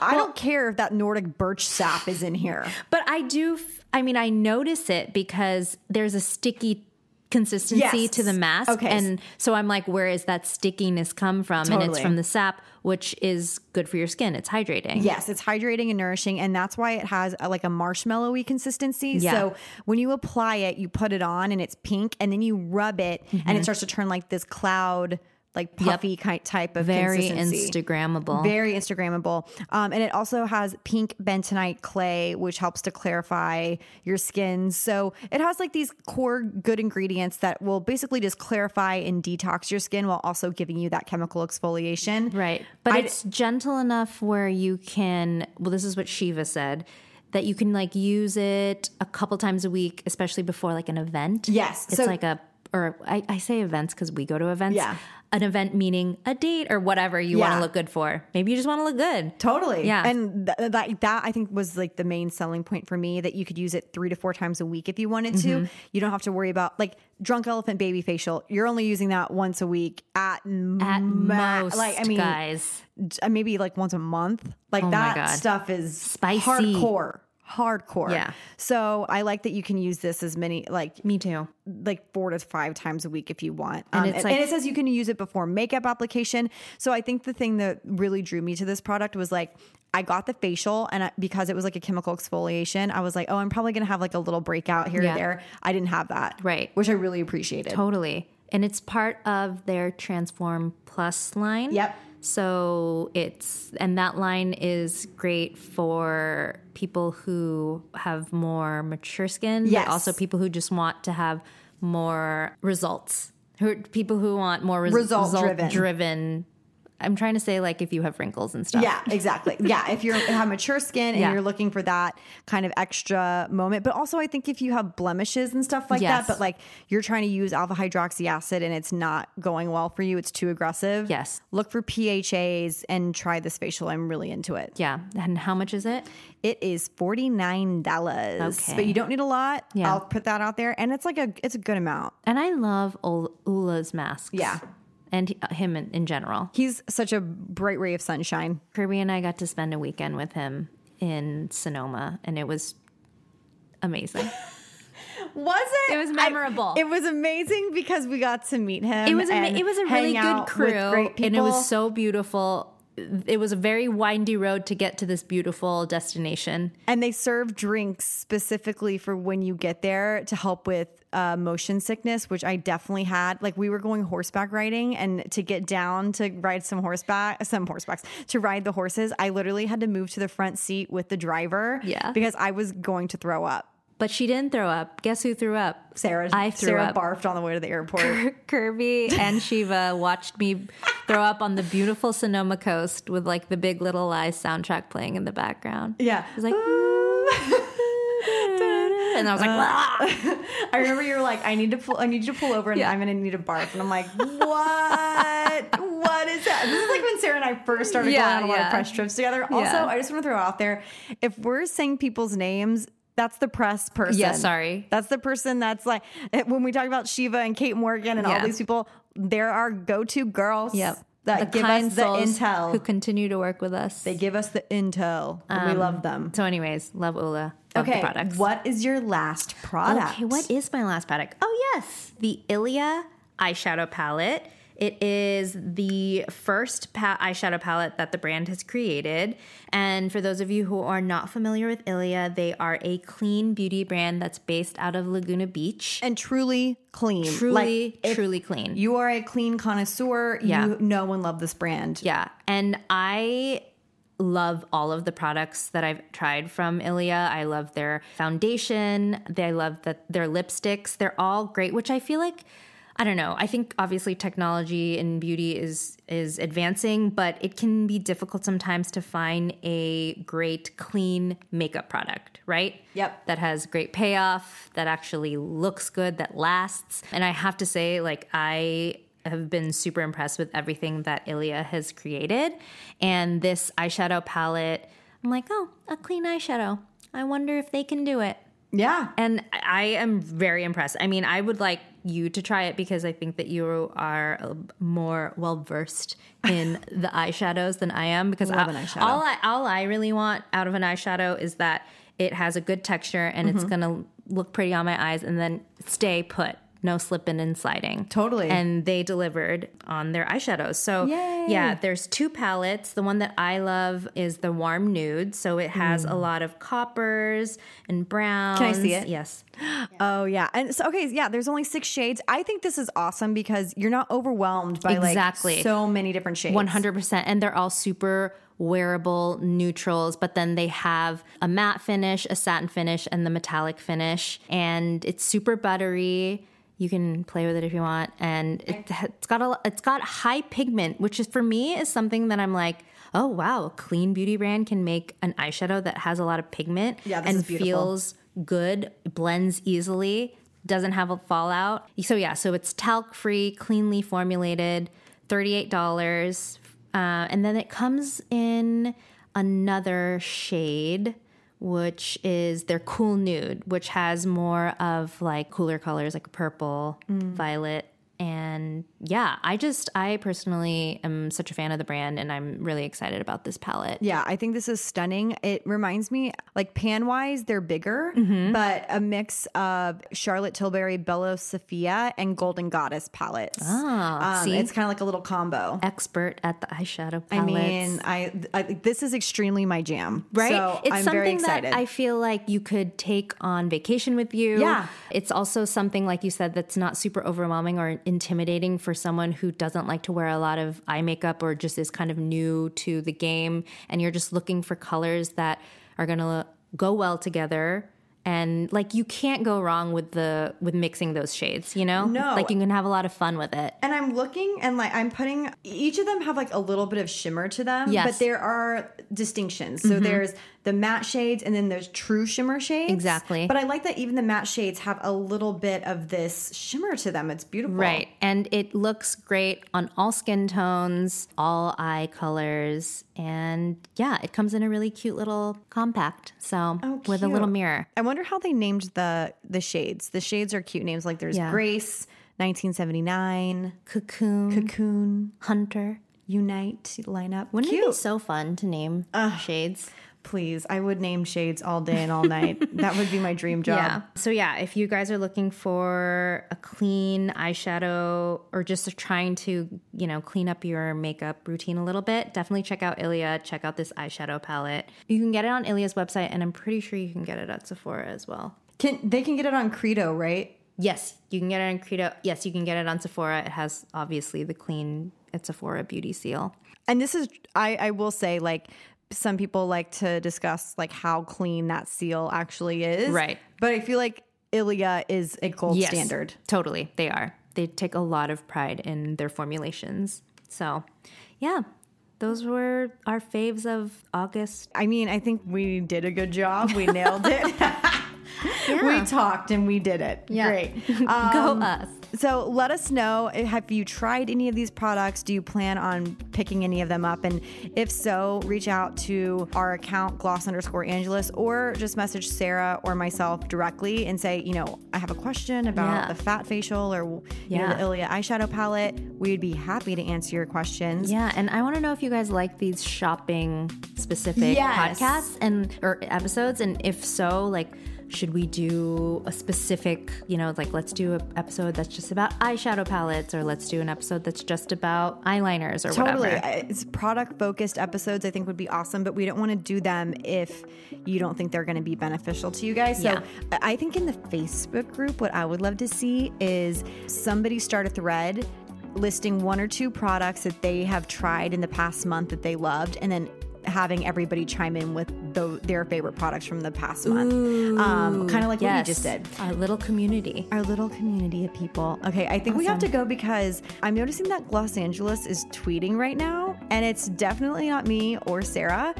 I don't care if that Nordic birch sap is in here. But I do, I mean, I notice it because there's a sticky consistency Yes. to the mask. Okay. And so I'm like, where is that stickiness come from? And it's from the sap, which is good for your skin. It's hydrating. Yes, it's hydrating and nourishing, and that's why it has a, like a marshmallowy consistency. Yeah. So when you apply it, you put it on, and it's pink, and then you rub it, mm-hmm. and it starts to turn like this cloud, like puffy kind type of Very. Instagrammable. Very Instagrammable. Um, and it also has pink bentonite clay, which helps to clarify your skin. So it has like these core good ingredients that will basically just clarify and detox your skin while also giving you that chemical exfoliation. Right. But I- it's gentle enough where you can, well, this is what Shiva said, that you can like use it a couple times a week, especially before like an event. Yes. It's So- like a, or I, I say events because we go to events. Yeah. An event meaning a date or whatever you want to look good for. Maybe you just want to look good. Totally. Yeah. And th- that that I think was like the main selling point for me that you could use it 3 to 4 times a week if you wanted to. Mm-hmm. You don't have to worry about like drunk elephant baby facial. You're only using that once a week at At ma- most, like I mean guys. maybe like once a month. Like Oh that stuff is Spicy. hardcore. Hardcore. Yeah. So I like that you can use this as many like Me too. like four to five times a week if you want. And Um, it's and, like- and it says you can use it before makeup application. So I think the thing that really drew me to this product was like, I got the facial and I, because it was like a chemical exfoliation, I was like, oh, I'm probably to have like a little breakout here Yeah. or there. I didn't have that. Right. Which I really appreciated. Totally. And it's part of their Transform Plus line. Yep. So it's, and that line is great for people who have more mature skin, Yes. but also people who just want to have more results. Who people who want more res- Result driven. driven. I'm trying to say like if you have wrinkles and stuff. Yeah, exactly. Yeah, if you're have mature skin and Yeah. you're looking for that kind of extra moment, but also I think if you have blemishes and stuff like Yes. that, but like you're trying to use alpha hydroxy acid and it's not going well for you, it's too aggressive. Yes. look for PHAs and try this facial. I'm really into it. Yeah. And how much is it? It is forty nine dollars, Okay. but you don't need a lot. Yeah. I'll put that out there, and it's like a it's a good amount. And I love Ul- Ole's masks. Yeah. And uh, him in, in general. He's such a bright ray of sunshine. Kirby and I got to spend a weekend with him in Sonoma, and it was amazing. Was it? It was I- memorable. it was amazing because we got to meet him. It was ama- it was a really good crew, and it was so beautiful. It was a very windy road to get to this beautiful destination. And they serve drinks specifically for when you get there to help with uh, motion sickness, which I definitely had. Like we were going horseback riding, and to get down to ride some horseback, some horsebacks to ride the horses, I literally had to move to the front seat with the driver. Yeah. because I was going to throw up. But she didn't throw up. Guess who threw up? Sarah, I threw Sarah up. barfed on the way to the airport. Kirby and Shiva watched me throw up on the beautiful Sonoma coast with like the Big Little Lies soundtrack playing in the background. yeah, It was like, and I was like, uh, "Wah." I remember you were like, I need to pull, I need you to pull over, and Yeah. I'm gonna need to barf. And I'm like, what? what is that? This is like when Sarah and I first started Yeah, going on a lot of press trips together. Also, Yeah. I just want to throw out there, if we're saying people's names. That's the press person. Yeah, sorry. That's the person that's like eh, when we talk about Shiva and Kate Morgan and all these people. There are go-to girls yep. that The give us the intel. who continue to work with us. they give us the intel. and we um, love them. so, anyways, love Ole. Love Okay, products. what is your last product? Okay, what is my last product? Oh, yes, the Ilia eyeshadow palette. It is the first pa- eyeshadow palette that the brand has created. And for those of you who are not familiar with Ilia, they are a clean beauty brand that's based out of Laguna Beach. and truly clean. Truly, Like, truly clean. You are a clean connoisseur. Yeah. You know and love this brand. Yeah. And I love all of the products that I've tried from Ilia. I love their foundation. They love that their lipsticks. They're all great, which I feel like I don't know. I think obviously technology and beauty is is advancing, but it can be difficult sometimes to find a great clean makeup product, right? Yep. That has great payoff, that actually looks good, that lasts. And I have to say like I have been super impressed with everything that Ilia has created. And this eyeshadow palette, I'm like, oh, a clean eyeshadow. I wonder if they can do it. Yeah. And I am very impressed. I mean, I would like you to try it because I think that you are uh, more well versed in the eyeshadows than I am. Because I- an eyeshadow. all I all I really want out of an eyeshadow is that it has a good texture and Mm-hmm. it's gonna look pretty on my eyes and then stay put. No slipping and sliding. Totally. And they delivered on their eyeshadows. So Yay. yeah, there's two palettes. The one that I love is the warm nude. So it has a lot of coppers and browns. Mm. see it? Yes. Oh yeah. And so okay, yeah, there's only six shades. I think this is awesome because you're not overwhelmed by Exactly. like so many different shades. 100%. And they're all super wearable neutrals, but then they have a matte finish, a satin finish, and the metallic finish. And it's super buttery. You can play with it if you want, and it, it's got a it's got high pigment, which is for me is something that I'm like, oh wow, a clean beauty brand can make an eyeshadow that has a lot of pigment Yeah, and feels good, blends easily, doesn't have a fallout. So yeah, so it's talc free, cleanly formulated, thirty-eight dollars, uh, and then it comes in another shade, which is their cool nude, which has more of like cooler colors like purple, mm. violet. And yeah, I just, I personally am such a fan of the brand and I'm really excited about this palette. Yeah, I think this is stunning. It reminds me, like pan wise, they're bigger, Mm-hmm. but a mix of Charlotte Tilbury, Bella Sophia, and Golden Goddess palettes. Ah, um, see? it's kind of like a little combo. Expert at the eyeshadow palettes. I mean, I, I this is extremely my jam, right? So it's I'm something very excited. that I feel like you could take on vacation with you. Yeah. It's also something, like you said, that's not super overwhelming or intimidating for someone who doesn't like to wear a lot of eye makeup or just is kind of new to the game. And you're just looking for colors that are going to go well together. And like you can't go wrong with the with mixing those shades, you know? No. Like you can have a lot of fun with it. And I'm looking and like I'm putting each of them have like a little bit of shimmer to them, Yes. Mm-hmm. but there are distinctions. So there's the matte shades and then there's true shimmer shades. Exactly. But I like that even the matte shades have a little bit of this shimmer to them. It's beautiful. Right. And it looks great on all skin tones, all eye colors. And yeah, it comes in a really cute little compact. So oh, with a little mirror. I wonder how they named the the shades. The shades are cute names. Like there's Yeah. Grace, 1979, Cocoon, Cocoon, Hunter. Unite lineup. Wouldn't cute. it be so fun to name shades? Please, I would name shades all day and all night. that would be my dream job. Yeah. So yeah, if you guys are looking for a clean eyeshadow or just trying to, you know, clean up your makeup routine a little bit, definitely check out Ilia. Check out this eyeshadow palette. You can get it on Ilia's website, and I'm pretty sure you can get it at Sephora as well. Can they can get it on Credo, right? Yes, you can get it on Credo. Yes, you can get it on Sephora. It has obviously the clean at Sephora beauty seal. And this is I I will say like some people like to discuss like how clean that seal actually is. Right. But I feel like Ilia is a gold Yes, standard. Totally, they are. They take a lot of pride in their formulations. So, yeah, those were our faves of August. I mean, I think we did a good job. We nailed it. We talked and we did it. Yeah. Great. Go Um, us. So let us know. Have you tried any of these products? Do you plan on picking any of them up? And if so, reach out to our account, gloss underscore Angeles, or just message Sarah or myself directly and say, you know, I have a question about Yeah. the fat facial or, you know, the Ilia eyeshadow palette. We'd be happy to answer your questions. Yeah, and I want to know if you guys like these shopping specific Yes. podcasts and or episodes, and if so, like. Should we do a specific, you know, like let's do an episode that's just about eyeshadow palettes, or let's do an episode that's just about eyeliners, or Totally. whatever? I- It's product focused episodes, I think would be awesome, but we don't want to do them if you don't think they're going to be beneficial to you guys. So Yeah. I think in the Facebook group, what I would love to see is somebody start a thread listing one or two products that they have tried in the past month that they loved, and then having everybody chime in with tho- their favorite products from the past month. Um, kind of like what you just did Our little community. our little community of people. Okay, I think we have to go because I'm noticing that Gloss Angeles is tweeting right now, and it's definitely not me or Sarah.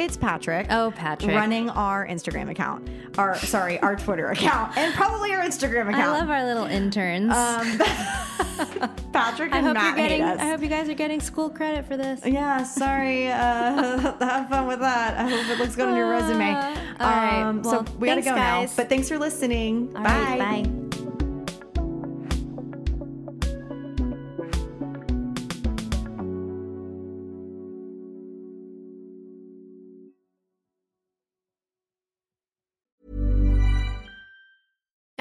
It's Patrick. Oh, Patrick. Running our Instagram account. Our sorry, our Twitter account. And probably our Instagram account. I love our little interns. Patrick and I hope Matt you're getting. I hope you guys are getting school credit for this. yeah, sorry. Uh, have fun with that. I hope it looks good on your resume. Uh, all right. Um, Well, so we gotta thanks, go guys. now. But thanks for listening. All bye. right, bye.